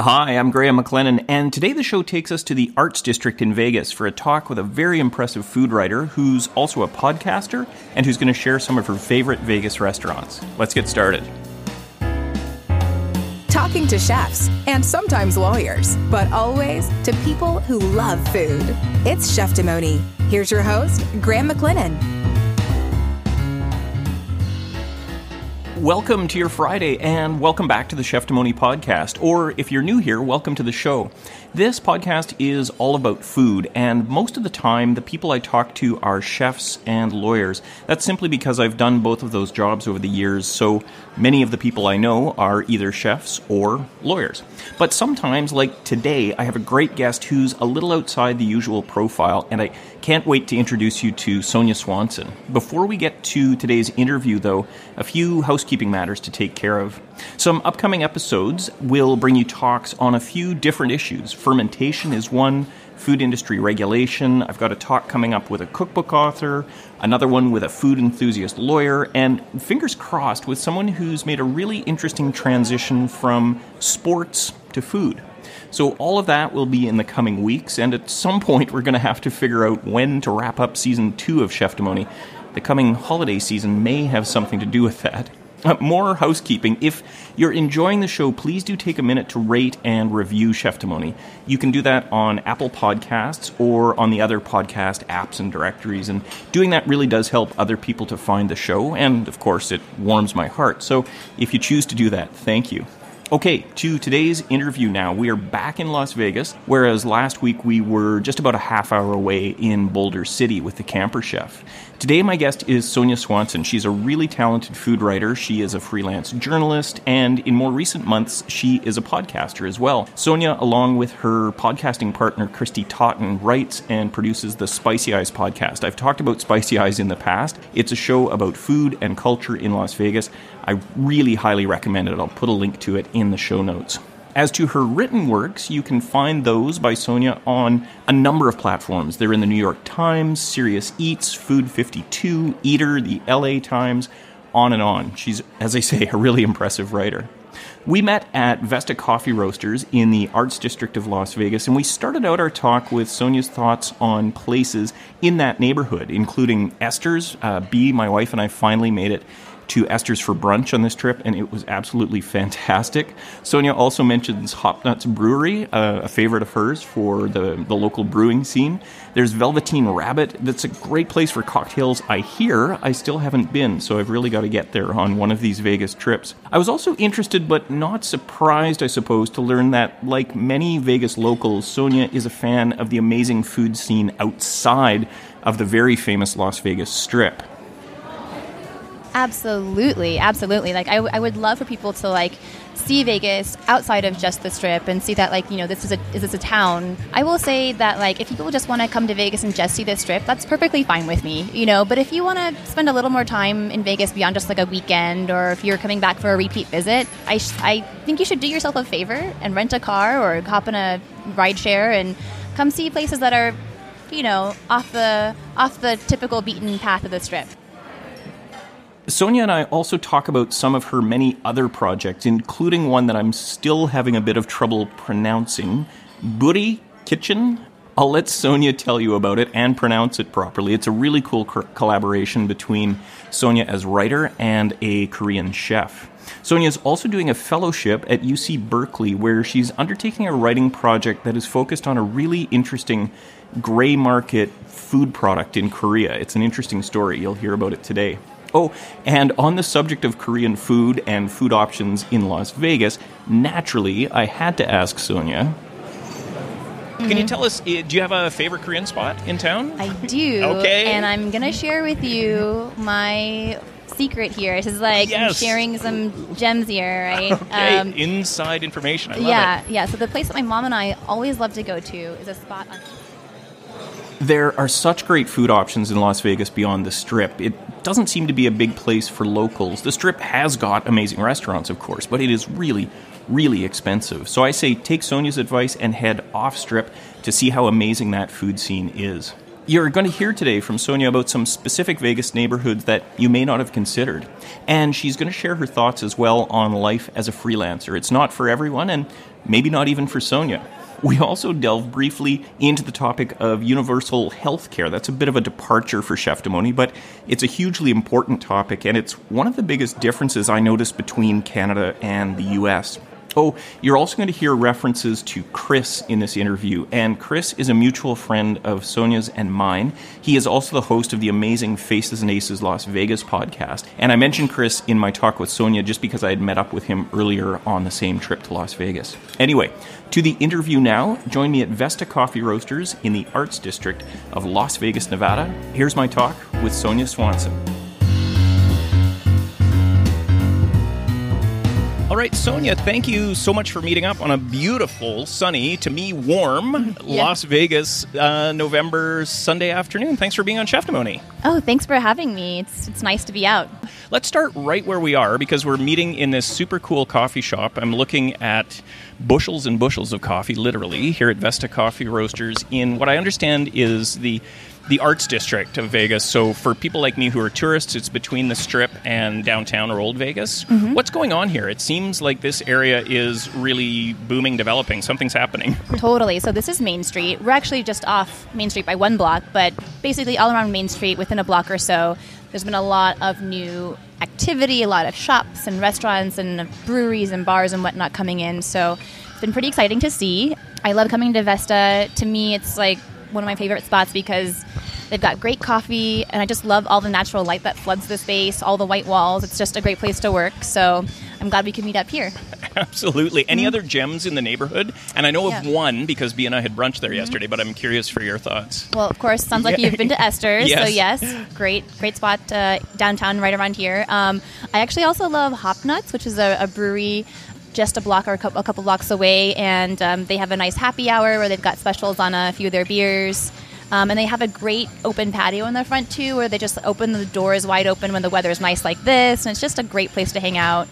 Hi, I'm Graham McLennan, and today the show takes us to the Arts District in Vegas for a talk with a very impressive food writer who's also a podcaster and who's going to share some of her favorite Vegas restaurants. Let's get started. Talking to chefs and sometimes lawyers, but always to people who love food. It's Cheftimony. Here's your host, Graham McLennan. Welcome to your Friday, and welcome back to the Cheftimony podcast. Or if you're new here, welcome to the show. This podcast is all about food, and most of the time, the people I talk to are chefs and lawyers. That's simply because I've done both of those jobs over the years, so many of the people I know are either chefs or lawyers. But sometimes, like today, I have a great guest who's a little outside the usual profile, and I can't wait to introduce you to Sonia Swanson. Before we get to today's interview, though, a few housekeeping matters to take care of. Some upcoming episodes will bring you talks on a few different issues. Fermentation is one, food industry regulation. I've got a talk coming up with a cookbook author, another one with a food enthusiast lawyer, and fingers crossed with someone who's made a really interesting transition from sports to food. So, all of that will be in the coming weeks, and at some point, we're going to have to figure out when to wrap up season two of Cheftimony. The coming holiday season may have something to do with that. Uh, more housekeeping. If you're enjoying the show, please do take a minute to rate and review Cheftimony. You can do that on Apple Podcasts or on the other podcast apps and directories, and doing that really does help other people to find the show, and of course, it warms my heart. So if you choose to do that, thank you. Okay, to today's interview now. We are back in Las Vegas, whereas last week we were just about a half hour away in Boulder City with the Camper Chef. Today, my guest is Sonia Swanson. She's a really talented food writer. She is a freelance journalist, and in more recent months, she is a podcaster as well. Sonia, along with her podcasting partner, Christy Totten, writes and produces the Spicy Eyes podcast. I've talked about Spicy Eyes in the past. It's a show about food and culture in Las Vegas. I really highly recommend it. I'll put a link to it in the show notes. As to her written works, you can find those by Sonia on a number of platforms. They're in the New York Times, Serious Eats, Food 52, Eater, the LA Times, on and on. She's, as I say, a really impressive writer. We met at Vesta Coffee Roasters in the Arts District of Las Vegas, and we started out our talk with Sonia's thoughts on places in that neighborhood, including Esther's. Uh, B, my wife, and I finally made it to Esther's for brunch on this trip, and it was absolutely fantastic. Sonia also mentions Hop Nuts Brewery, uh, a favorite of hers for the, the local brewing scene. There's Velveteen Rabbit, that's a great place for cocktails. I hear I still haven't been, so I've really got to get there on one of these Vegas trips. I was also interested, but not surprised, I suppose, to learn that, like many Vegas locals, Sonia is a fan of the amazing food scene outside of the very famous Las Vegas Strip. Absolutely, absolutely. Like I, w- I would love for people to like see Vegas outside of just the strip and see that like you know this is a is this a town. I will say that like if people just want to come to Vegas and just see the strip, that's perfectly fine with me. You know, but if you want to spend a little more time in Vegas beyond just like a weekend, or if you're coming back for a repeat visit, I sh- I think you should do yourself a favor and rent a car or hop in a ride share and come see places that are you know off the off the typical beaten path of the strip. Sonia and I also talk about some of her many other projects, including one that I'm still having a bit of trouble pronouncing Buri Kitchen. I'll let Sonia tell you about it and pronounce it properly. It's a really cool co- collaboration between Sonia as writer and a Korean chef. Sonia is also doing a fellowship at UC Berkeley where she's undertaking a writing project that is focused on a really interesting gray market food product in Korea. It's an interesting story. You'll hear about it today. Oh, and on the subject of Korean food and food options in Las Vegas, naturally, I had to ask Sonia. Can you tell us, eh, do you have a favorite Korean spot in town? I do. Okay. And I'm going to share with you my secret here. This is like Yes. sharing some gems here, right? Okay, inside information. I love Um, yeah, it. yeah. So the place that my mom and I always love to go to is a spot on. There are such great food options in Las Vegas beyond the Strip. It doesn't seem to be a big place for locals. The Strip has got amazing restaurants, of course, but it is really, really expensive. So I say take Sonia's advice and head off Strip to see how amazing that food scene is. You're going to hear today from Sonia about some specific Vegas neighborhoods that you may not have considered. And she's going to share her thoughts as well on life as a freelancer. It's not for everyone, and maybe not even for Sonia. We also delve briefly into the topic of universal health care. That's a bit of a departure for Cheftimony, but it's a hugely important topic, and it's one of the biggest differences I noticed between Canada and the US. Oh, you're also going to hear references to Chris in this interview, and Chris is a mutual friend of Sonia's and mine. He is also the host of the amazing Faces and Aces Las Vegas podcast. And I mentioned Chris in my talk with Sonia just because I had met up with him earlier on the same trip to Las Vegas. Anyway, to the interview now. Join me at Vesta Coffee Roasters in the Arts District of Las Vegas, Nevada. Here's my talk with Sonia Swanson. All right, Sonia, thank you so much for meeting up on a beautiful, sunny, to me warm Yeah. Las Vegas uh, November Sunday afternoon. Thanks for being on Cheftimony. Oh, thanks for having me. It's it's nice to be out. Let's start right where we are because we're meeting in this super cool coffee shop. I'm looking at bushels and bushels of coffee, literally, here at Vesta Coffee Roasters in what I understand is the the arts district of Vegas. So for people like me who are tourists, it's between the Strip and downtown or Old Vegas. Mm-hmm. What's going on here? It seems like this area is really booming, developing. Something's happening. Totally. So this is Main Street. We're actually just off Main Street by one block, but basically all around Main Street, within a block or so, there's been a lot of new activity, a lot of shops and restaurants and breweries and bars and whatnot coming in. So it's been pretty exciting to see. I love coming to Vesta. To me, it's like one of my favorite spots because they've got great coffee, and I just love all the natural light that floods the space, all the white walls. It's just a great place to work. So I'm glad we could meet up here. Absolutely. Any other gems in the neighborhood? And I know of Mm-hmm. Yeah. Mm-hmm. one because B and I had brunch there yesterday, but I'm curious for your thoughts. Well, of course, sounds like you've been to Esther's. So Yes. yes, great, great spot uh, downtown, right around here. Um, I actually also love Hop Nuts, which is a, a brewery just a block or a couple, a couple blocks away, and um, they have a nice happy hour where they've got specials on a few of their beers. Um, and they have a great open patio in their front too, where they just open the doors wide open when the weather's nice like this, and it's just a great place to hang out.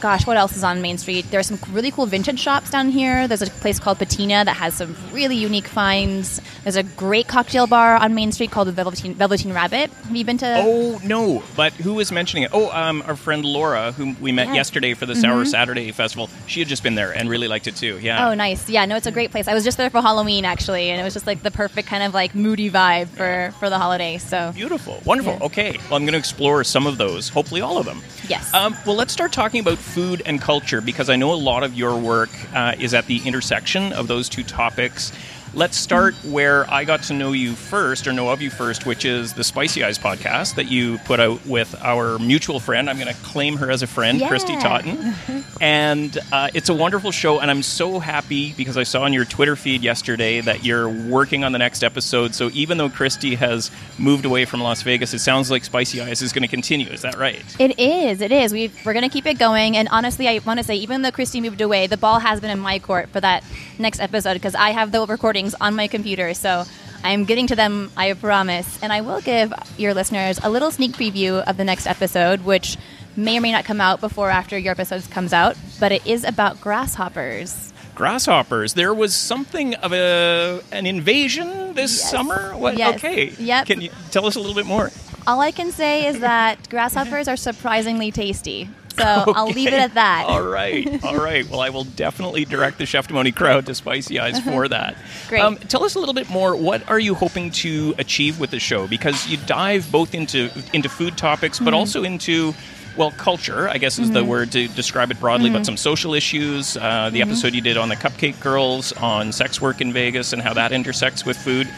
Gosh, what else is on Main Street? There are some really cool vintage shops down here. There's a place called Patina that has some really unique finds. There's a great cocktail bar on Main Street called the Velveteen, Velveteen Rabbit. Have you been to? Oh no! But who was mentioning it? Oh, um, our friend Laura, whom we met Yes. yesterday for the Sour Saturday Festival. She had just been there and really liked it too. Yeah. Oh, nice. Yeah, no, it's a great place. I was just there for Halloween actually, and it was just like the perfect kind of like moody vibe for for the holiday. So Beautiful, wonderful. Yeah. Okay, well, I'm going to explore some of those. Hopefully, all of them. Yes. Um, well, let's start talking about food and culture because I know a lot of your work uh, is at the intersection of those two topics. Let's start where I got to know you first, or know of you first, which is the Spicy Eyes podcast that you put out with our mutual friend. I'm going to claim her as a friend, Yeah. Christy Totten. and uh, it's a wonderful show, and I'm so happy because I saw on your Twitter feed yesterday that you're working on the next episode. So even though Christy has moved away from Las Vegas, it sounds like Spicy Eyes is going to continue. Is that right? It is. It is. we we're going to keep it going. And honestly, I want to say, even though Christy moved away, the ball has been in my court for that next episode because I have the recordings on my computer. So I'm getting to them, I promise. And I will give your listeners a little sneak preview of the next episode, which may or may not come out before or after your episode comes out. But it is about grasshoppers. Grasshoppers. There was something of a an invasion this Yes. summer. What? Yes. Okay. Yep. Can you tell us a little bit more? All I can say is that grasshoppers are surprisingly tasty. So I'll leave it at that. All right, all right. Well, I will definitely direct the Cheftimony crowd to Spicy Eyes for that. Great. Um, tell us a little bit more. What are you hoping to achieve with the show? Because you dive both into into food topics, Mm-hmm. but also into well, culture. I guess is the word to describe it broadly. But some social issues. Uh, the Mm-hmm. episode you did on the Cupcake Girls on sex work in Vegas and how that intersects with food.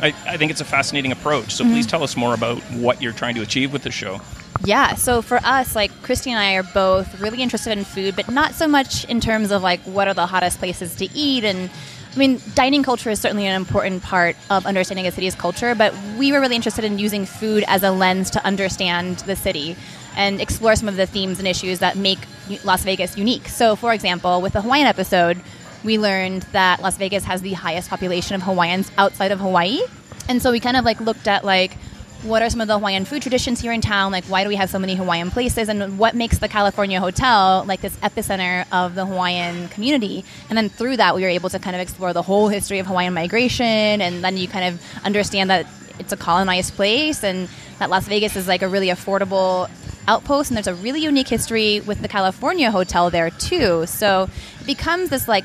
I, I think it's a fascinating approach. So Mm-hmm. please tell us more about what you're trying to achieve with the show. Yeah, so for us, like Christy and I are both really interested in food, but not so much in terms of like what are the hottest places to eat. And I mean, dining culture is certainly an important part of understanding a city's culture, but we were really interested in using food as a lens to understand the city and explore some of the themes and issues that make Las Vegas unique. So, for example, with the Hawaiian episode, we learned that Las Vegas has the highest population of Hawaiians outside of Hawaii. And so we kind of like looked at like what are some of the Hawaiian food traditions here in town? Like, why do we have so many Hawaiian places? And what makes the California Hotel like this epicenter of the Hawaiian community? And then through that, we were able to kind of explore the whole history of Hawaiian migration. And then you kind of understand that it's a colonized place and that Las Vegas is like a really affordable outpost. And there's a really unique history with the California Hotel there, too. So it becomes this like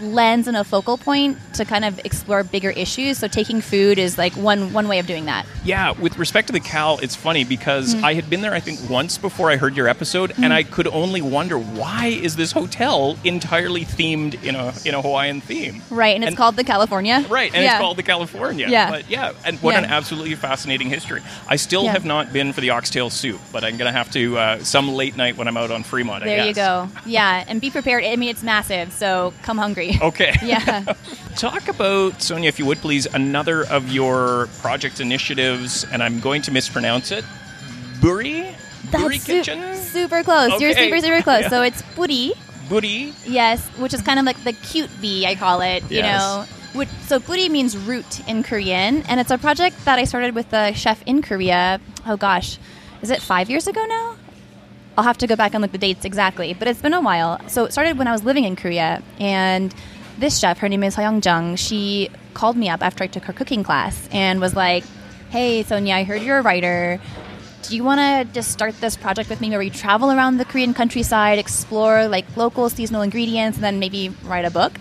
lens and a focal point to kind of explore bigger issues. So taking food is like one one way of doing that. Yeah, with respect to the Cal, it's funny because Mm-hmm. I had been there I think once before I heard your episode and I could only wonder why is this hotel entirely themed in a in a Hawaiian theme? Right, and it's And- called the California. Right, and Yeah. it's called the California. Yeah. But yeah, and what Yeah. an absolutely fascinating history. I still Yeah. have not been for the oxtail soup, but I'm going to have to uh, some late night when I'm out on Fremont, I There you go. Yeah, and be prepared. I mean, it's massive, so come hungry. Okay. Yeah. Talk about, Sonia, if you would please, another of your project initiatives, and I'm going to mispronounce it. Buri? Buri That's su- Kitchen? super close. You're super, super close. Yeah. So it's Buri, Buri? yes, which is kind of like the cute bee, I call it. You Yes. know, Which, so Buri means root in Korean, and it's a project that I started with a chef in Korea. Oh gosh, is it five years ago now? I'll have to go back and look the dates exactly, but it's been a while. So it started when I was living in Korea, and this chef, her name is Hyung Jung, she called me up after I took her cooking class and was like, "Hey, Sonia, I heard you're a writer. Do you want to just start this project with me where we travel around the Korean countryside, explore like local seasonal ingredients, and then maybe write a book?"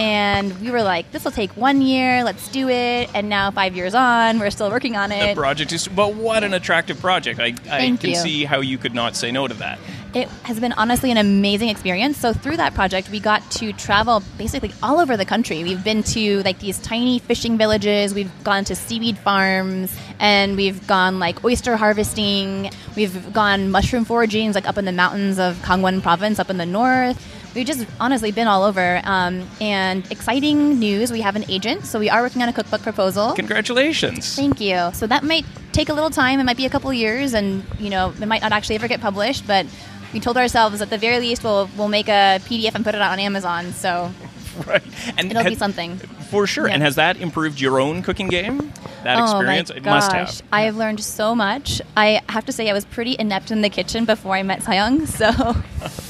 And we were like, "This will take one year. Let's do it." And now, five years on, we're still working on it. The project is, but what an attractive project. I, I can you. see how you could not say no to that. It has been honestly an amazing experience. So through that project, we got to travel basically all over the country. We've been to like these tiny fishing villages. We've gone to seaweed farms, and we've gone like oyster harvesting. We've gone mushroom foraging, like up in the mountains of Gangwon Province, up in the north. We've just honestly been all over. Um, and exciting news: we have an agent, so we are working on a cookbook proposal. Congratulations. Thank you. So that might take a little time. It might be a couple years, and you know, it might not actually ever get published. But we told ourselves at the very least we'll we'll make a PDF and put it out on Amazon. So right. And it'll be something. For sure. Yeah. And has that improved your own cooking game? That oh experience? It must have. I have learned so much. I have to say I was pretty inept in the kitchen before I met Sayang. So.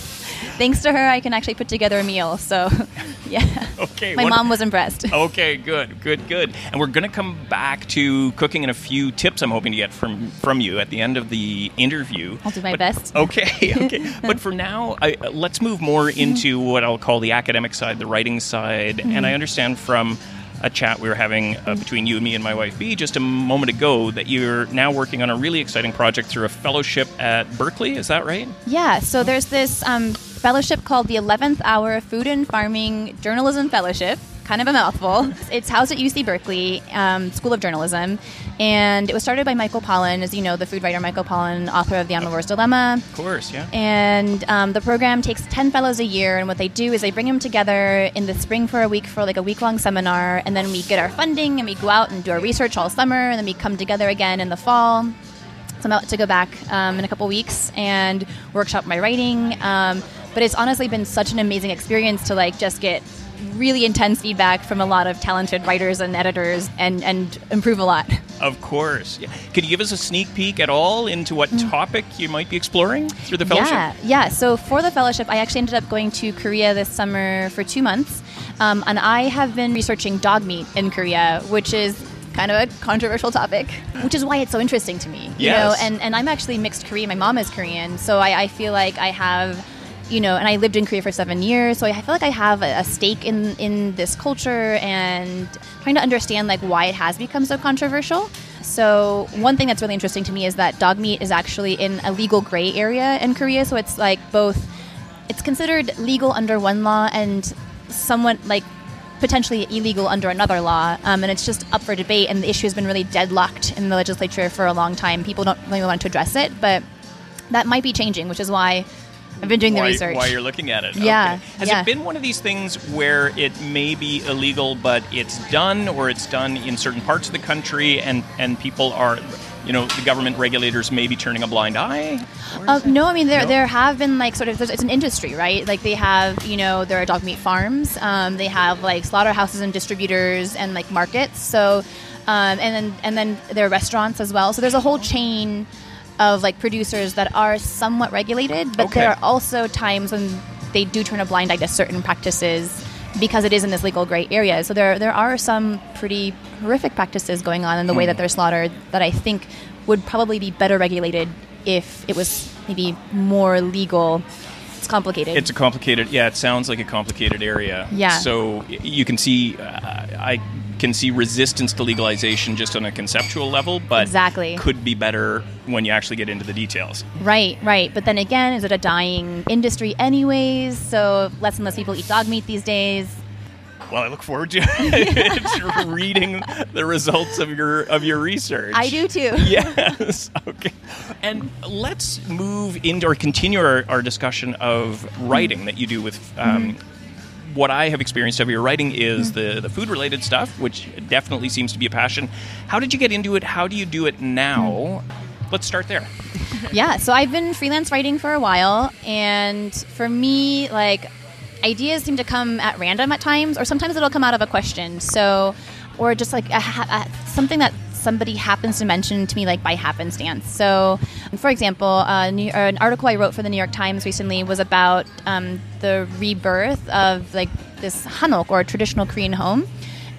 Thanks to her, I can actually put together a meal. So, yeah. Okay, My mom was impressed. Okay, good, good, good. And we're going to come back to cooking and a few tips I'm hoping to get from from you at the end of the interview. I'll do my But- best. Okay, okay. but for now, I, let's move more into what I'll call the academic side, the writing side. Mm-hmm. And I understand from a chat we were having uh, between you and me and my wife B just a moment ago that you're now working on a really exciting project through a fellowship at Berkeley. Is that right? Yeah, so there's this um, fellowship called the 11th Hour Food and Farming Journalism Fellowship. Kind of a mouthful. It's housed at UC Berkeley um, School of Journalism, and it was started by Michael Pollan, as you know, the food writer Michael Pollan, author of The Omnivore's Dilemma. Of course, yeah. And um, the program takes 10 fellows a year, and what they do is they bring them together in the spring for a week for like a week long seminar, and then we get our funding and we go out and do our research all summer, and then we come together again in the fall. So I'm about to go back um, in a couple weeks and workshop my writing. Um, but it's honestly been such an amazing experience to like just get really intense feedback from a lot of talented writers and editors and, and improve a lot. Of course. Yeah. Could you give us a sneak peek at all into what topic you might be exploring through the fellowship? Mm. Yeah, yeah. So for the fellowship, I actually ended up going to Korea this summer for two months, um, and I have been researching dog meat in Korea, which is kind of a controversial topic, which is why it's so interesting to me. You know, and and I'm actually mixed Korean. My mom is Korean, so I, I feel like I have. You know, and I lived in Korea for seven years, so I feel like I have a, stake in in this culture and trying to understand like why it has become so controversial. So one thing that's really interesting to me is that dog meat is actually in a legal gray area in Korea. So it's like both, it's considered legal under one law and somewhat like potentially illegal under another law. Um, and it's just up for debate. And the issue has been really deadlocked in the legislature for a long time. People don't really want to address it, but that might be changing, which is why I've been doing the research. why you're looking at it. Yeah, Okay. Has yeah. it been one of these things where it may be illegal, but it's done, or it's done in certain parts of the country, and and people are, you know, the government regulators may be turning a blind eye? Uh, no, I mean there No? there have been like sort of there's, it's an industry, right? Like they have you know there are dog meat farms, um, they have like slaughterhouses and distributors and like markets. So um, and then and then there are restaurants as well. So there's a whole chain of like producers that are somewhat regulated, but Okay. there are also times when they do turn a blind eye to certain practices because it is in this legal gray area. So there there are some pretty horrific practices going on in the way Hmm. that they're slaughtered that I think would probably be better regulated if it was maybe more legal. It's complicated. It's a complicated. Yeah, it sounds like a complicated area. Yeah. So you can see, uh, I can see resistance to legalization just on a conceptual level, but Exactly. could be better when you actually get into the details. Right, right. But then again, is it a dying industry anyways? So less and less people eat dog meat these days. Well, I look forward to reading the results of your of your research. I do too. Yes. Okay. And let's move into or continue our, our discussion of writing that you do with. Um, mm-hmm. What I have experienced of your writing is mm. the, the food related stuff, which definitely seems to be a passion. How did you get into it? How do you do it now? Mm. Let's start there. Yeah, so I've been freelance writing for a while, and for me, like, ideas seem to come at random at times, or sometimes it'll come out of a question. So, or just like a, a, something that somebody happens to mention to me, like by happenstance. So, for example, uh, New, or an article I wrote for the New York Times recently was about um, the rebirth of like this hanok or traditional Korean home.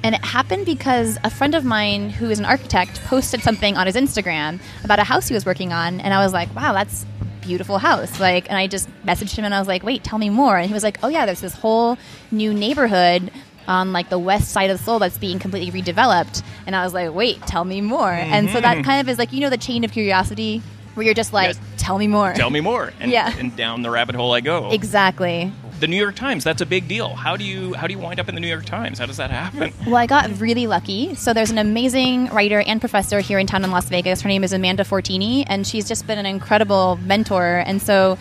And it happened because a friend of mine who is an architect posted something on his Instagram about a house he was working on. And I was like, wow, that's beautiful house. Like, and I just messaged him and I was like, wait, tell me more. And he was like, oh, yeah, there's this whole new neighborhood on like the west side of Seoul that's being completely redeveloped. And I was like, wait, tell me more. And so that mm-hmm. kind of is like, you know, the chain of curiosity where you're just like, Yes. tell me more. Tell me more. And, Yeah. and down the rabbit hole I go. Exactly. The New York Times, that's a big deal. How do you how do you wind up in the New York Times? How does that happen? Well, I got really lucky. So there's an amazing writer and professor here in town in Las Vegas. Her name is Amanda Fortini, and she's just been an incredible mentor. And so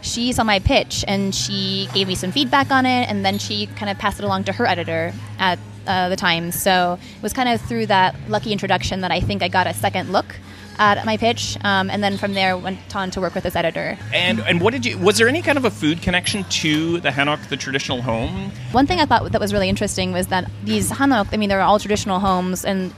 she saw my pitch and she gave me some feedback on it, and then she kind of passed it along to her editor at uh, the Times. So it was kind of through that lucky introduction that I think I got a second look at my pitch, um, and then from there went on to work with this editor. And and what did you was there any kind of a food connection to the Hanok, the traditional home? One thing I thought that was really interesting was that these hanok, I mean, they're all traditional homes, and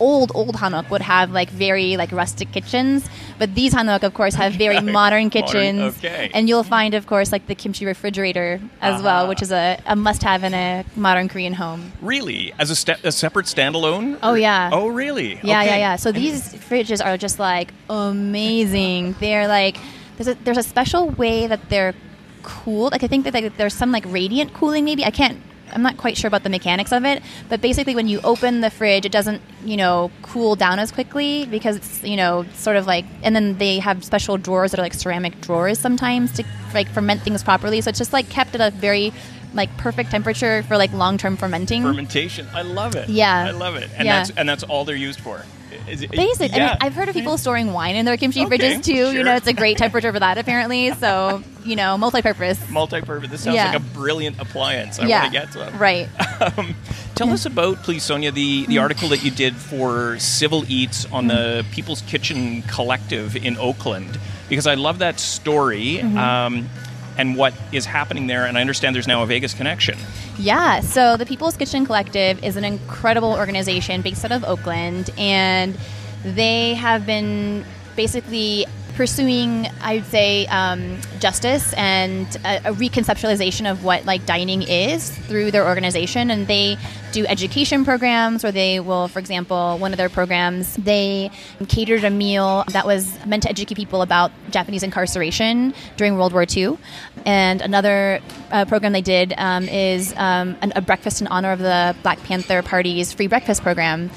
old old hanok would have like very like rustic kitchens, but these hanok, of course, have very modern kitchens. okay. And you'll find, of course, like the kimchi refrigerator as well, Uh-huh. which is a, a must-have in a modern Korean home. Really? As a, ste- a separate standalone? Oh, yeah. Oh really? Yeah, Okay. yeah, yeah. So these fridges are just like amazing. They're like there's a there's a special way that they're cooled. Like I think that like, there's some like radiant cooling maybe. I can't I'm not quite sure about the mechanics of it, but basically when you open the fridge, it doesn't, you know, cool down as quickly because it's, you know, sort of like and then they have special drawers that are like ceramic drawers sometimes to like ferment things properly. So it's just like kept at a very like perfect temperature for like long-term fermenting. Fermentation. I love it. Yeah. I love it. And Yeah. that's and that's all they're used for. Is it- Basic. I yeah. mean, I've heard of people storing wine in their kimchi Okay, fridges too. sure. You know, it's a great temperature for that apparently. So, you know, multi-purpose. multi-purpose. This sounds Yeah. like a brilliant appliance. I yeah. want to get some. Right. Um, tell us about, please, Sonia, the, the article that you did for Civil Eats on the People's Kitchen Collective in Oakland, because I love that story Mm-hmm. um, and what is happening there. And I understand there's now a Vegas connection. Yeah, so the People's Kitchen Collective is an incredible organization based out of Oakland, and they have been basically pursuing, I would say, um, justice and a, a reconceptualization of what like dining is through their organization. And they do education programs where they will, for example, one of their programs, they catered a meal that was meant to educate people about Japanese incarceration during World War II. And another uh, program they did um, is um, an, a breakfast in honor of the Black Panther Party's free breakfast program.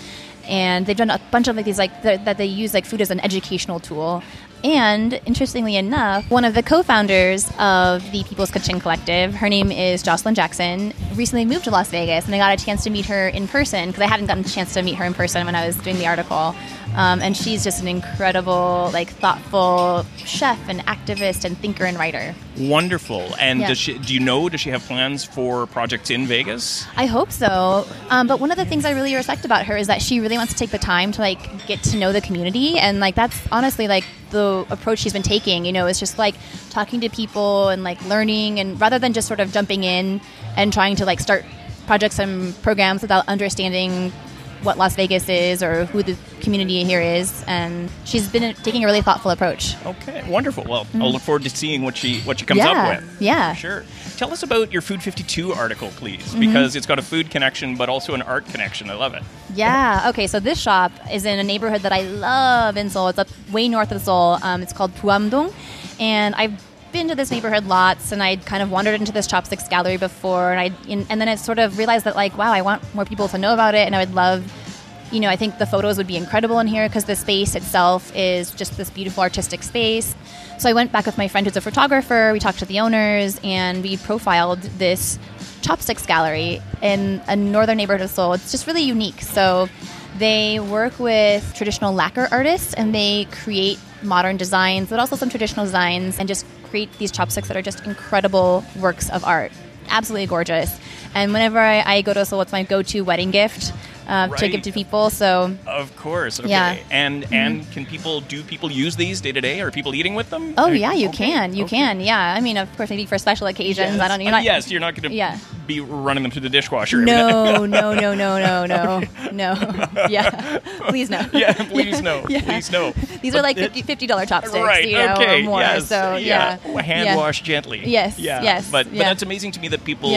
And they've done a bunch of like these like th- that they use like food as an educational tool. And interestingly enough, one of the co-founders of the People's Kitchen Collective, her name is Jocelyn Jackson, recently moved to Las Vegas, and I got a chance to meet her in person because I hadn't gotten a chance to meet her in person when I was doing the article. Um, and she's just an incredible, like, thoughtful chef and activist and thinker and writer. Wonderful. And Yeah. does she, do you know, does she have plans for projects in Vegas? I hope so. Um, but one of the things I really respect about her is that she really wants to take the time to like get to know the community, and like that's honestly like the approach she's been taking. You know, it's just like talking to people and like learning, and rather than just sort of jumping in and trying to like start projects and programs without understanding what Las Vegas is or who the community here is, and she's been taking a really thoughtful approach. Okay, wonderful. Well, I'll look forward to seeing what she what she comes Mm-hmm. Yeah, up with. yeah. sure. Tell us about your Food 52 article, please, Mm-hmm. because it's got a food connection, but also an art connection. I love it. Yeah. Okay. So this shop is in a neighborhood that I love in Seoul. It's up way north of Seoul. Um, it's called Buamdong, and I've been to this neighborhood lots, and I'd kind of wandered into this chopsticks gallery before, and I and then I sort of realized that like, wow, I want more people to know about it, and I would love. You know, I think the photos would be incredible in here because the space itself is just this beautiful artistic space. So I went back with my friend who's a photographer. We talked to the owners and we profiled this chopsticks gallery in a northern neighborhood of Seoul. It's just really unique. So they work with traditional lacquer artists and they create modern designs, but also some traditional designs, and just create these chopsticks that are just incredible works of art. Absolutely gorgeous. And whenever I, I go to Seoul, it's my go-to wedding gift uh, to give to people. So Of course. Okay. Yeah. Mm-hmm. And and can people do people use these day to day? Are people eating with them? Oh Uh, yeah, you okay, can. You okay. can. Yeah. I mean, of course, maybe for special occasions. Yes. I don't. You're Uh, yes, you're not going to Yeah. be running them through the dishwasher. No, no, no, no, no, no, no. Yeah. Please no. Yeah, please no. Yeah. Please no. These But are like 50 dollar chopsticks, right. you know, okay. or more. Yes. So yeah, Well, Hand yeah. wash gently. Yes, Yeah. yes, But but yeah. that's amazing to me that people.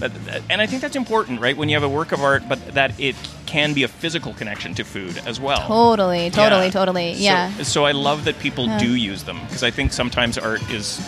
Yeah. But, uh, and I think that's important, right? When you have a work of art, but that it can be a physical connection to food as well. Totally, totally, Yeah. totally. Yeah. So, I love that people do use them because I think sometimes art is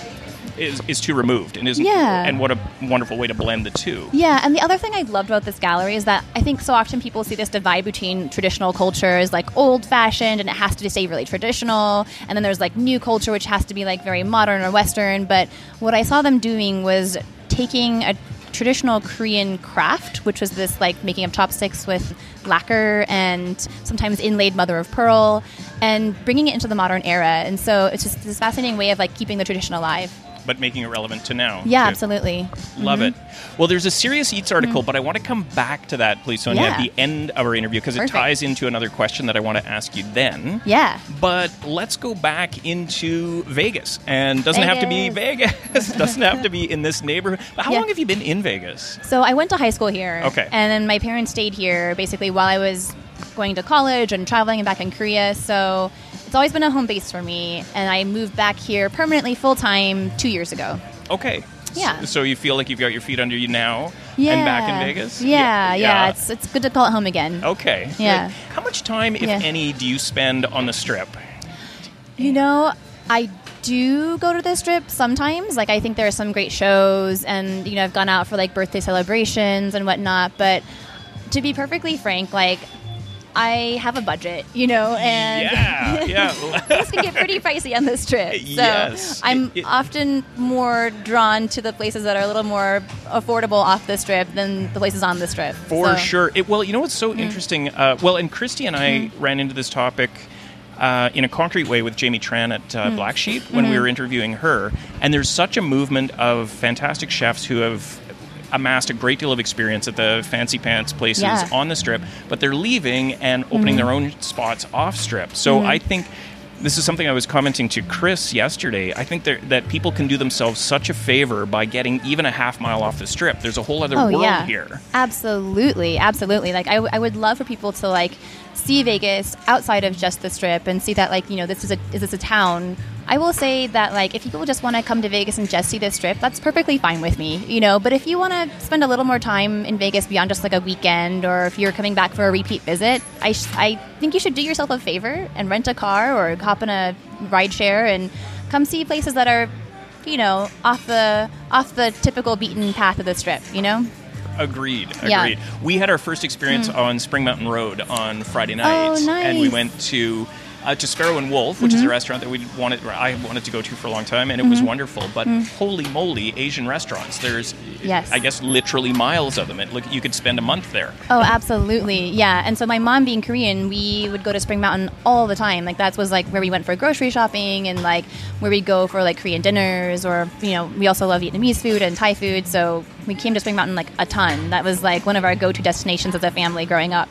is, is too removed and isn't. Yeah. And what a wonderful way to blend the two. Yeah, and the other thing I loved about this gallery is that I think so often people see this divide between traditional cultures, like old fashioned, and it has to stay really traditional, and then there's like new culture, which has to be like very modern or Western. But what I saw them doing was taking a traditional Korean craft, which was this like making of chopsticks with lacquer and sometimes inlaid mother of pearl, and bringing it into the modern era. And so it's just this fascinating way of like keeping the tradition alive. But making it relevant to now. Yeah, too. absolutely. Love it. Well, there's a Serious Eats article, but I want to come back to that, please, Sonia, at Mm-hmm. The end of our interview because it ties into another question that I want to ask you then. Yeah. But let's go back into Vegas, and doesn't have to be Vegas. doesn't have to be in this neighborhood. But how Yeah. long have you been in Vegas? So I went to high school here. Okay. And then my parents stayed here basically while I was going to college and traveling and back in Korea. So it's always been a home base for me. And I moved back here permanently full time two years ago. Okay. Yeah. So, so you feel like you've got your feet under you now Yeah. and back in Vegas? Yeah, yeah. It's it's good to call it home again. Okay. Yeah. good. How much time, if Yeah. any, do you spend on the strip? You know, I do go to the strip sometimes. Like I think there are some great shows, and you know, I've gone out for like birthday celebrations and whatnot. But to be perfectly frank, like I have a budget, you know, and yeah. Yeah. things can get pretty pricey on this trip. So Yes. I'm It- it- often more drawn to the places that are a little more affordable off the strip than the places on the strip. For So- Mm. sure. It, well, you know what's so interesting? Uh, well, and Christy and I ran into this topic uh, in a concrete way with Jamie Tran at uh, Mm. Black Sheep when Mm-hmm. we were interviewing her. And there's such a movement of fantastic chefs who have amassed a great deal of experience at the fancy pants places Yeah. Mm-hmm. on the strip, but they're leaving and opening their own spots off strip. So I think. This is something I was commenting to Chris yesterday. I think that people can do themselves such a favor by getting even a half mile off the strip. There's a whole other Oh world yeah, here. absolutely, absolutely. Like I, w- I would love for people to like see Vegas outside of just the strip and see that like you know this is a is this a town. I will say that like if people just want to come to Vegas and just see the strip, that's perfectly fine with me, you know. But if you want to spend a little more time in Vegas beyond just like a weekend, or if you're coming back for a repeat visit, I sh- I think you should do yourself a favor and rent a car or hop in a ride share and come see places that are you know off the off the typical beaten path of the strip you know Agreed. Yeah. Agreed. We had our first experience hmm. on Spring Mountain Road on Friday night, Oh, and we went to. Uh, to Sparrow and Wolf, which is a mm-hmm. restaurant that we wanted, I wanted to go to for a long time, and it was mm-hmm. wonderful. But mm-hmm. holy moly, Asian restaurants! There's, Yes. I guess, literally miles of them. It, look, you could spend a month there. Oh, absolutely. Yeah. And so my mom being Korean, we would go to Spring Mountain all the time. Like that was like where we went for grocery shopping and like where we'd go for like Korean dinners or, you know, we also love Vietnamese food and Thai food. So we came to Spring Mountain like a ton. That was like one of our go-to destinations as a family growing up.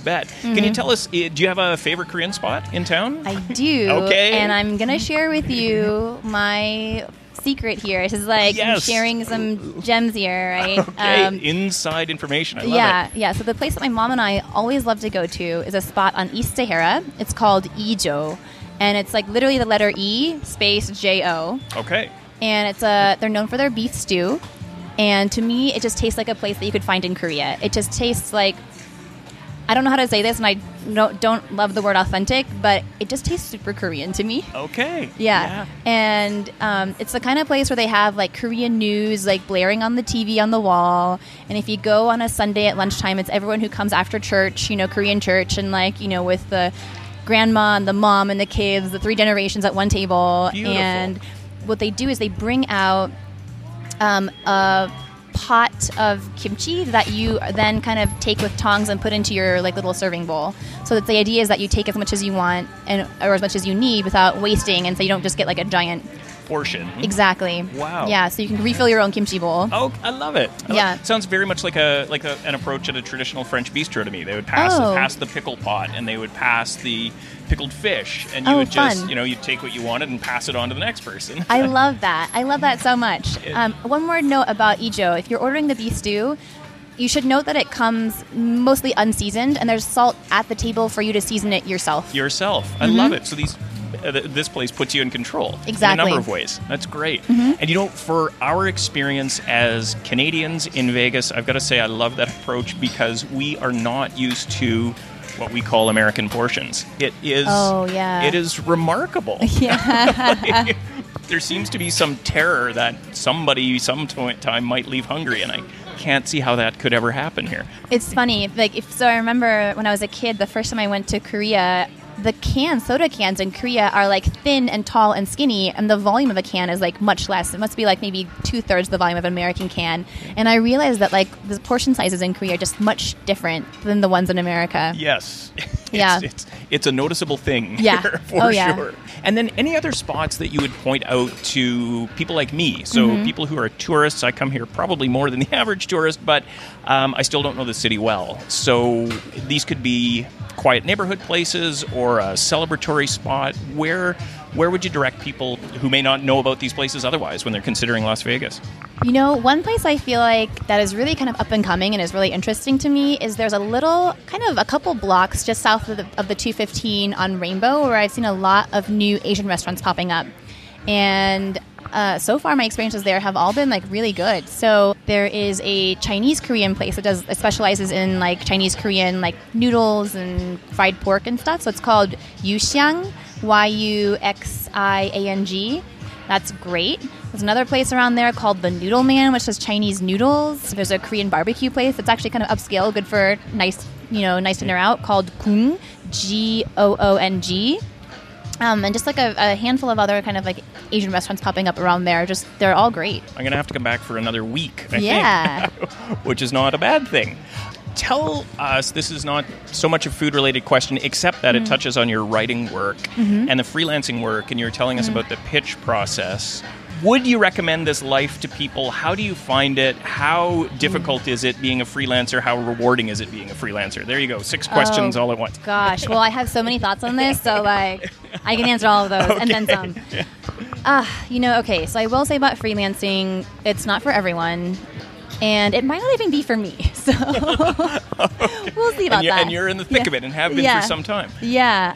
Bet. Can you tell us? Do you have a favorite Korean spot in town? Mm-hmm. I do. Okay. And I'm going to share with you my secret here. This is like Yes. sharing some gems here, right? Okay, Um, inside information. I love yeah, it. yeah. So the place that my mom and I always love to go to is a spot on East Sahara. It's called Ijo, and it's like literally the letter E space J O, Okay. and it's a they're known for their beef stew. And to me, it just tastes like a place that you could find in Korea. It just tastes like I don't know how to say this, and I don't, don't love the word authentic, but it just tastes super Korean to me. Okay. Yeah. And um, it's the kind of place where they have like Korean news like blaring on the TV on the wall. And if you go on a Sunday at lunchtime, it's everyone who comes after church, you know, Korean church, and like, you know, with the grandma and the mom and the kids, the three generations at one table. Beautiful. And what they do is they bring out um, a pot of kimchi that you then kind of take with tongs and put into your like little serving bowl. So that the idea is that you take as much as you want and or as much as you need without wasting, and so you don't just get like a giant. Portion. Exactly. Wow. Yeah. So you can refill your own kimchi bowl. Oh, I love it. I love- Yeah. sounds very much like a like a, an approach at a traditional French bistro to me. They would pass Oh. pass the pickle pot and they would pass the pickled fish, and you Oh, would just fun. you know you'd take what you wanted and pass it on to the next person. I love that. I love that so much. Um, one more note about Ijo. If you're ordering the beef stew, you should note that it comes mostly unseasoned, and there's salt at the table for you to season it yourself. yourself. I love it. So these. Uh, th- this place puts you in control in a Mm-hmm. Exactly. Mm-hmm. number of ways. That's great. And you know, for our experience as Canadians in Vegas, I've got to say I love that approach because we are not used to what we call American portions. It is. Oh, yeah. It is remarkable. Yeah. there seems to be some terror that somebody some time might leave hungry, and I can't see how that could ever happen here. It's funny. Like, if so, I remember when I was a kid, the first time I went to Korea, the cans, soda cans in Korea are like thin and tall and skinny, and the volume of a can is like much less. It must be like maybe two thirds the volume of an American can. And I realized that like the portion sizes in Korea are just much different than the ones in America. Yes. It's, Yeah. It's, it's a noticeable thing Yeah. for Oh, yeah. sure. And then any other spots that you would point out to people like me? So Mm-hmm. people who are tourists, I come here probably more than the average tourist, but um, I still don't know the city well. So these could be quiet neighborhood places or a celebratory spot. Where where would you direct people who may not know about these places otherwise when they're considering Las Vegas? You know, one place I feel like that is really kind of up and coming and is really interesting to me is there's a little, kind of a couple blocks just south of the, of the 215 on Rainbow where I've seen a lot of new Asian restaurants popping up. And uh, so far, my experiences there have all been like really good. So there is a Chinese Korean place that does that specializes in like Chinese Korean like noodles and fried pork and stuff. So it's called Yuxiang, Y U X I A N G. That's great. There's another place around there called the Noodle Man, which does Chinese noodles. There's a Korean barbecue place that's actually kind of upscale, good for nice, you know, nice dinner out called Goong, G O O N G. Um, and just like a, a handful of other kind of like Asian restaurants popping up around there. Just they're all great. I'm to have to come back for another week, I Yeah. which is not a bad thing. Tell us, this is not so much a food related question, except that it mm-hmm. touches on your writing work mm-hmm. and the freelancing work, and you're telling us mm-hmm. about the pitch process. Would you recommend this life to people? How do you find it? How difficult mm. is it being a freelancer? How rewarding is it being a freelancer? There you go, six oh, questions all at once. Gosh, well, I have so many thoughts on this, so like I can answer all of those and then some. Uh, you know, okay, so I will say about freelancing, it's not for everyone, and it might not even be for me. So we'll see about And, that. and you're in the thick Yeah. of it and have been Yeah. for some time. Yeah.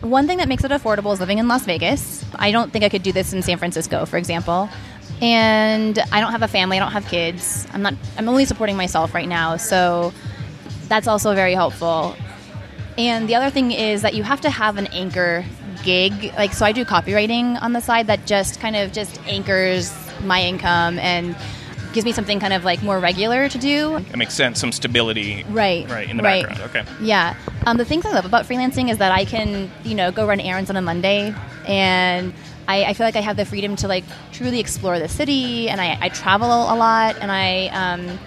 One thing that makes it affordable is living in Las Vegas. I don't think I could do this in San Francisco, for example. And I don't have a family, I don't have kids. I'm not I'm only supporting myself right now, so that's also very helpful. And the other thing is that you have to have an anchor gig. Like so I do copywriting on the side that just kind of just anchors my income and gives me something kind of like more regular to do. it makes sense. Some stability. Right. Right, in the right. background. Okay. Yeah. Um, the things I love about freelancing is that I can, you know, go run errands on a Monday and I, I feel like I have the freedom to like truly explore the city and I, I travel a lot and I, um,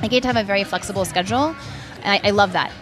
I get to have a very flexible schedule and I, I love that.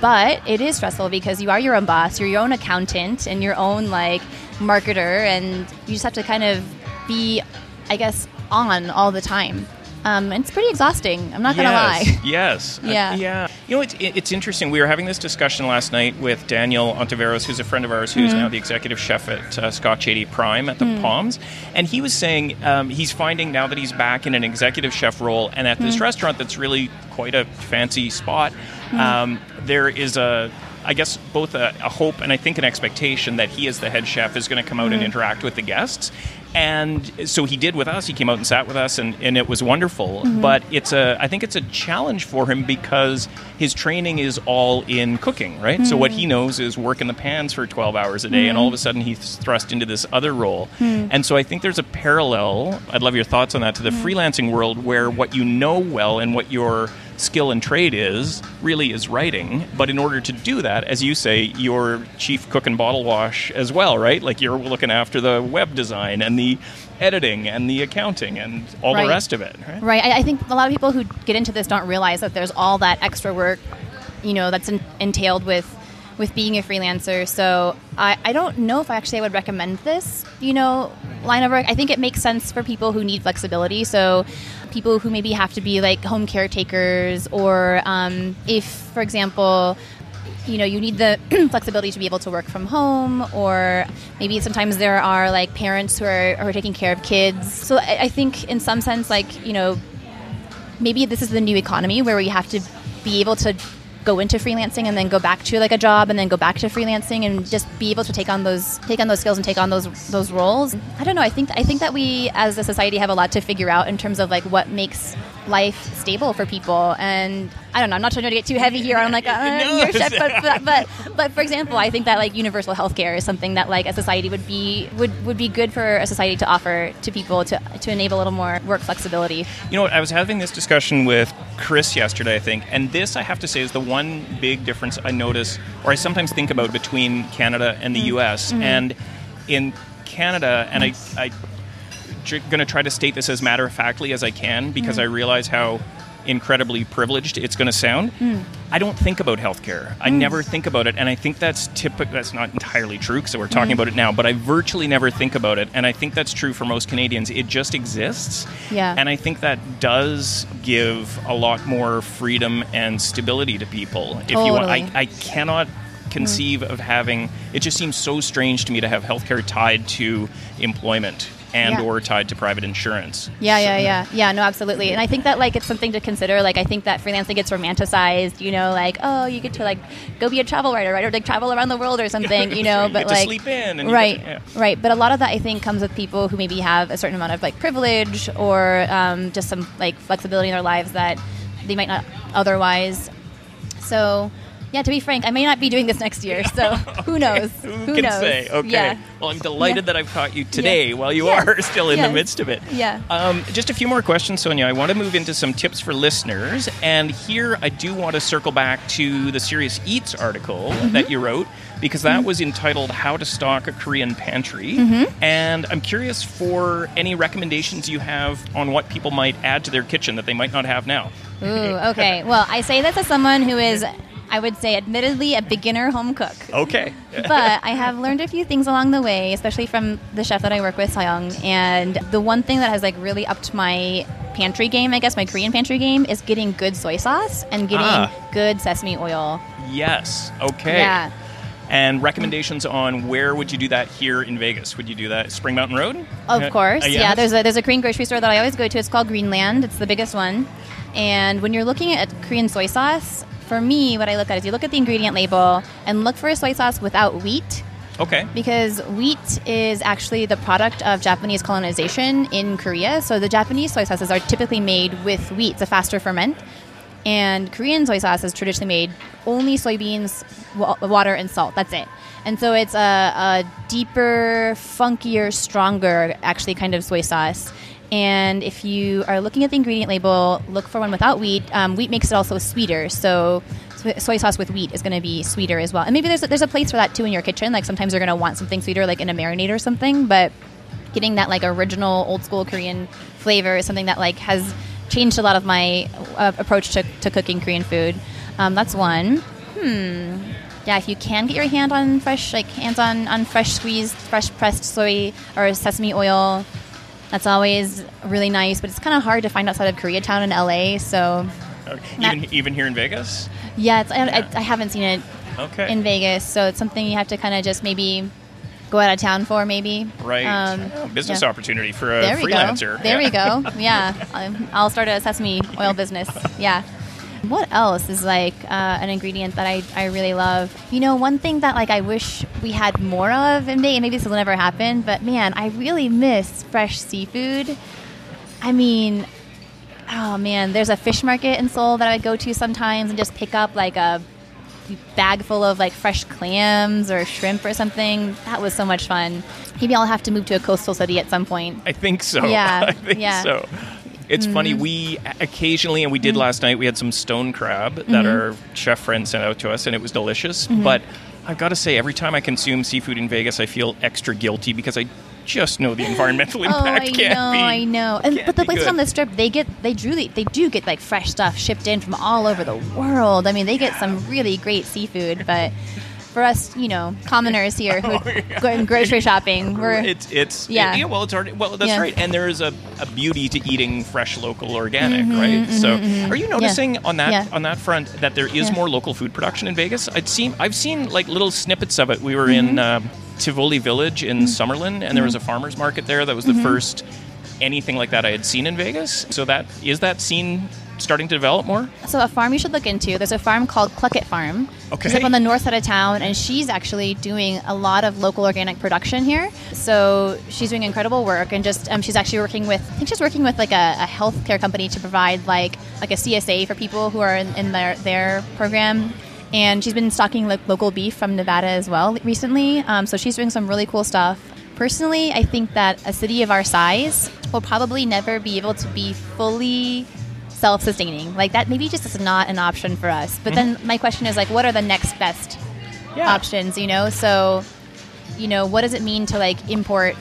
But it is stressful because you are your own boss, you're your own accountant and your own like marketer and you just have to kind of be, I guess, on all the time. Um, it's pretty exhausting. I'm not gonna lie. Yes. Uh, Yeah. yeah. You know, it's, it's interesting. We were having this discussion last night with Daniel Ontiveros, who's a friend of ours, who's Mm-hmm. now the executive chef at uh, Scotch 80 Prime at the Mm. Palms. And he was saying um, he's finding now that he's back in an executive chef role and at this Mm. restaurant that's really quite a fancy spot, Mm. um, there is a. I guess both a, a hope and I think an expectation that he, as the head chef, is going to come out Mm. and interact with the guests. And so he did with us. He came out and sat with us, and, and it was wonderful. Mm-hmm. But it's a, I think it's a challenge for him because his training is all in cooking, right? So Mm-hmm. what he knows is work in the pans for 12 hours a day, and all of a sudden he's thrust into this other role. And so I think there's a parallel. I'd love your thoughts on that to the freelancing world, where what you know well and what your skill and trade is really is writing. But in order to do that, as you say, you're chief cook and bottle wash as well, right? Like you're looking after the web design and the editing and the accounting and all Right. the rest of it, right? Right. I, I think a lot of people who get into this don't realize that there's all that extra work, you know, that's en- entailed with with being a freelancer. So I, I don't know if I actually would recommend this, you know, line of work. I think it makes sense for people who need flexibility. So people who maybe have to be like home caretakers, or um, if, for example, you know you need the flexibility to be able to work from home or maybe sometimes there are like parents who are, who are taking care of kids. So I, I think in some sense like you know maybe this is the new economy where we have to be able to go into freelancing and then go back to like a job and then go back to freelancing and just be able to take on those take on those skills and take on those those roles. I don't know. I think I think that we as a society have a lot to figure out in terms of like what makes life stable for people and I don't know. I'm not trying to get too heavy here I'm like uh, No, chef, but, but but but for example, I think that like universal healthcare is something that like a society would be would would be good for a society to offer to people to to enable a little more work flexibility. You know what? I was having this discussion with Chris yesterday, I think, and this I have to say is the one big difference I notice, or I sometimes think about between Canada and the mm. U.S. Mm-hmm. And in Canada, and I, I going to try to state this as matter of factly as I can because mm-hmm. I realize how incredibly privileged it's going to sound. Hmm. I don't think about healthcare. I hmm. never think about it, and I think that's typical. That's not entirely true because we're talking hmm. about it now, but I virtually never think about it, and I think that's true for most Canadians. It just exists, Yeah. and I think that does give a lot more freedom and stability to people. If you want, I, I cannot conceive of having. It just seems so strange to me to have healthcare tied to employment and Yeah. or tied to private insurance. Yeah, yeah, yeah, yeah. No, absolutely. And I think that like it's something to consider. Like I think that freelancing gets romanticized. You know, like oh, you get to like go be a travel writer, right, or like travel around the world or something. You know, You but like sleep in and right, to- right. But a lot of that I think comes with people who maybe have a certain amount of like privilege or um, just some like flexibility in their lives that they might not otherwise. So. Yeah, to be frank, I may not be doing this next year, so who knows? Who, can knows? say? Okay. Yeah. Well, I'm delighted Yeah. that I've caught you today Yeah. while you Yes. are still in the midst of it. Yeah. Um, just a few more questions, Sonja. I want to move into some tips for listeners. And here I do want to circle back to the Serious Eats article Mm-hmm. that you wrote because that was entitled How to Stock a Korean Pantry. Mm-hmm. And I'm curious for any recommendations you have on what people might add to their kitchen that they might not have now. Ooh, okay. Well, I say this as someone who is, I would say, admittedly a beginner home cook. Okay. but I have learned a few things along the way, especially from the chef that I work with, Soyoung. And the one thing that has like really upped my pantry game, I guess my Korean pantry game, is getting good soy sauce and getting Ah. good sesame oil. yes. Okay. Yeah. And recommendations on where would you do that here in Vegas? Would you do that Spring Mountain Road? Of Uh, course, uh, yeah. There's a there's a Korean grocery store that I always go to. It's called Greenland. It's the biggest one. And when you're looking at Korean soy sauce, for me, what I look at is you look at the ingredient label and look for a soy sauce without wheat. Okay. because wheat is actually the product of Japanese colonization in Korea. So the Japanese soy sauces are typically made with wheat. It's a faster ferment. And Korean soy sauce is traditionally made only soybeans, wa- water, and salt. That's it. And so it's a, a deeper, funkier, stronger, actually, kind of soy sauce. And if you are looking at the ingredient label, look for one without wheat. Um, wheat makes it also sweeter. So so- soy sauce with wheat is going to be sweeter as well. And maybe there's a, there's a place for that too in your kitchen. Like sometimes you're going to want something sweeter, like in a marinade or something. But getting that like original old school Korean flavor is something that like has changed a lot of my uh, approach to, to cooking Korean food. Um, that's one. Hmm. Yeah, if you can get your hand on fresh, like hands on on fresh squeezed, fresh pressed soy or sesame oil, that's always really nice. But it's kind of hard to find outside of Koreatown in LA. So Not- Even even here in Vegas. Yeah, it's, I, Yeah. I, I haven't seen it Okay. in Vegas, so it's something you have to kind of just maybe go out of town for, maybe. right. Um, Oh, business yeah. opportunity for a There we freelancer. go. There Yeah. we go. Yeah, I'll start a sesame oil business. Yeah. What else is like uh, an ingredient that I, I really love? You know, one thing that like I wish we had more of in Vegas. Maybe this will never happen, but man, I really miss fresh seafood. I mean, oh man, there's a fish market in Seoul that I would go to sometimes and just pick up like a bag full of like fresh clams or shrimp or something. That was so much fun. Maybe I'll have to move to a coastal city at some point. I think so. Yeah, I think yeah. so. It's funny. We occasionally, and we Mm-hmm. did last night. We had some stone crab that our chef friend sent out to us, and it was delicious. Mm-hmm. But I've got to say, every time I consume seafood in Vegas, I feel extra guilty because I just know the environmental impact Oh, I can't know, be. I know. And, but the places on the strip, they get, they truly, they do get like fresh stuff shipped in from all over the world. I mean, they get some really great seafood, but for us, you know, commoners here who Oh, go grocery shopping, we're It's it's Yeah. yeah. well, it's already well. That's Yeah. right. And there is a, a beauty to eating fresh, local, organic, Mm-hmm, right? so, are you noticing on that Yeah. on that front that there is Yeah. more local food production in Vegas? I'd seen I've seen like little snippets of it. We were Mm-hmm. in uh, Tivoli Village in Summerlin, and there was a farmers market there. That was Mm-hmm. the first anything like that I had seen in Vegas. So that is that scene starting to develop more. So a farm you should look into. There's a farm called Cluck-It Farm. Okay. She's up on the north side of town, and she's actually doing a lot of local organic production here. So she's doing incredible work, and just um, she's actually working with. I think she's working with like a, a healthcare company to provide like like a CSA for people who are in, in their their program. And she's been stocking like local beef from Nevada as well recently. Um, so she's doing some really cool stuff. Personally, I think that a city of our size will probably never be able to be fully self-sustaining. Like that maybe just is not an option for us. But then mm-hmm. my question is like what are the next best Yeah. options, you know? So, you know, what does it mean to like import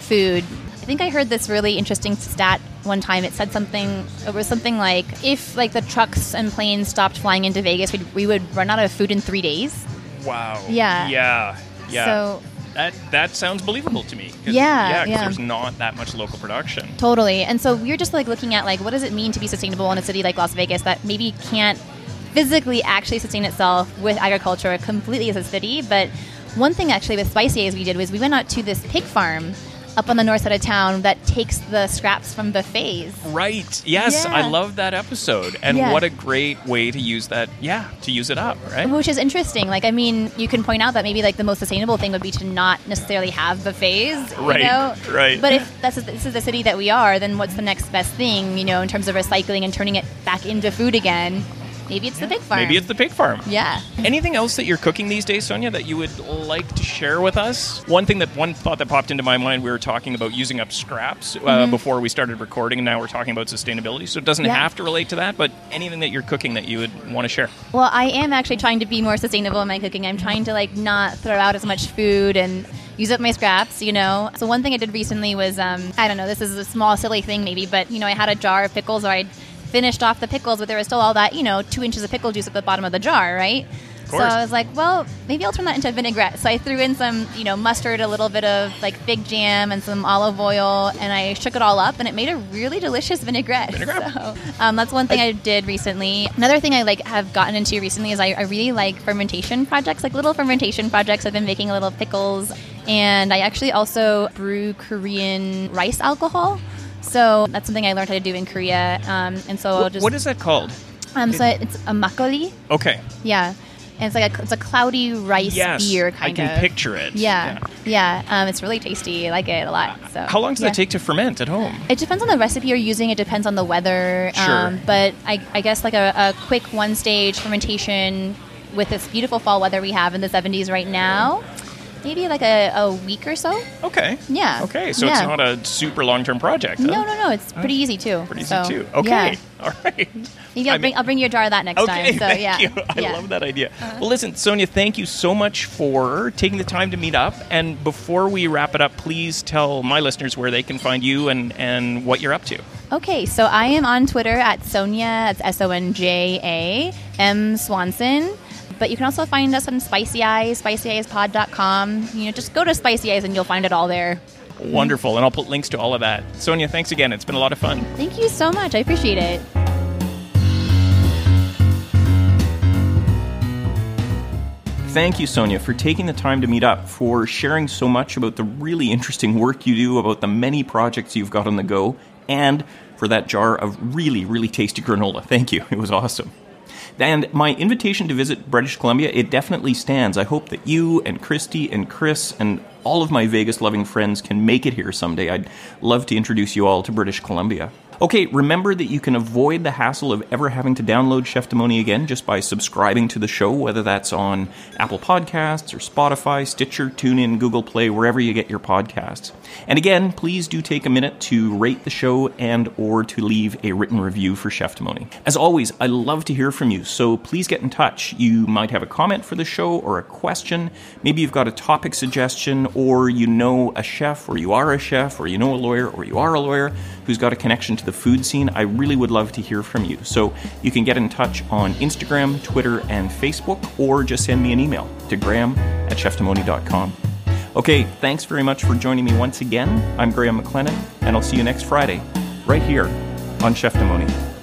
food? I think I heard this really interesting stat one time. It said something it was something like if like the trucks and planes stopped flying into Vegas, we'd, we would run out of food in 3 days. Wow. Yeah. Yeah. Yeah. So that that sounds believable to me. 'Cause- Yeah, Yeah. 'cause yeah. there's not that much local production. Totally. And so we're just like looking at like what does it mean to be sustainable in a city like Las Vegas that maybe can't physically actually sustain itself with agriculture completely as a city. But one thing actually with Spicy Eyes we did was we went out to this pig farm up on the north side of town that takes the scraps from buffets. Right. Yes, I love that episode. And Yeah. what a great way to use that. Yeah, to use it up, right? Which is interesting. Like, I mean, you can point out that maybe like the most sustainable thing would be to not necessarily have buffets, Right, You know? right. But if that's this is the city that we are, then what's the next best thing? You know, in terms of recycling and turning it back into food again? Maybe it's the pig farm. Maybe it's the pig farm. yeah. Anything else that you're cooking these days, Sonja, that you would like to share with us? One thing that one thought that popped into my mind, we were talking about using up scraps uh, before we started recording, and now we're talking about sustainability. So it doesn't Mm-hmm. Yeah. have to relate to that, but anything that you're cooking that you would want to share. Well, I am actually trying to be more sustainable in my cooking. I'm trying to like not throw out as much food and use up my scraps, you know. So one thing I did recently was um, I don't know, this is a small silly thing maybe, but you know, I had a jar of pickles where I'd finished off the pickles, but there was still all that, you know, two inches of pickle juice at the bottom of the jar, right? So. I was like, well, maybe I'll turn that into vinaigrette. So I threw in some, you know, mustard, a little bit of like fig jam, and some olive oil, and I shook it all up, and it made a really delicious vinaigrette. Vinaigrette. So um, that's one thing I, did recently. Another thing I like have gotten into recently is I, I really like fermentation projects, like little fermentation projects. I've been making a little pickles, and I actually also brew Korean rice alcohol. So that's something I learned how to do in Korea, um, and so I'll just what is that called? um, so it's a makgeolli. Okay. Yeah, and it's like a, it's a cloudy rice Yes. beer kind of. I can of. picture it. Yeah, yeah. Um, it's really tasty. I like it a lot. So How long does yeah. that take to ferment at home? It depends on the recipe you're using. It depends on the weather. Sure. Um, but I, I guess like a, a quick one stage fermentation with this beautiful fall weather we have in the 70s right now, maybe like a, a week or so. Okay. Yeah. Okay, so Yeah. it's not a super long term project. huh? No, no, no. It's pretty easy too. Pretty easy too. Okay. Yeah. All right. Maybe I'll I bring, I'll bring you a jar of that next Okay, time. So thank yeah. you. I yeah. Uh-huh. love that idea. Well, listen, Sonja, thank you so much for taking the time to meet up. And before we wrap it up, please tell my listeners where they can find you and, and what you're up to. Okay, so I am on Twitter at Sonja, that's S O N J A M Swanson. But you can also find us on Spicy Eyes, spicyeyespod.com. You know, just go to Spicy Eyes and you'll find it all there. Wonderful. And I'll put links to all of that. Sonja, thanks again. It's been a lot of fun. Thank you so much. I appreciate it. Thank you, Sonja, for taking the time to meet up, for sharing so much about the really interesting work you do, about the many projects you've got on the go, and for that jar of really, really tasty granola. Thank you. It was awesome. And my invitation to visit British Columbia, it definitely stands. I hope that you and Christy and Chris and all of my Vegas loving friends can make it here someday. I'd love to introduce you all to British Columbia. Okay, remember that you can avoid the hassle of ever having to download Chefdemoni again just by subscribing to the show, whether that's on Apple Podcasts or Spotify, Stitcher, TuneIn, Google Play, wherever you get your podcasts. And again, please do take a minute to rate the show and or to leave a written review for Chefdemoni. As always, I love to hear from you, so please get in touch. You might have a comment for the show or a question. Maybe you've got a topic suggestion or you know a chef or you are a chef or you know a lawyer or you are a lawyer who's got a connection to the food scene, I really would love to hear from you. So you can get in touch on Instagram, Twitter, and Facebook, or just send me an email to graham at chefdemoni.com. Okay, thanks very much for joining me once again. I'm Graham McLennan, and I'll see you next Friday, right here on Chef Demoni.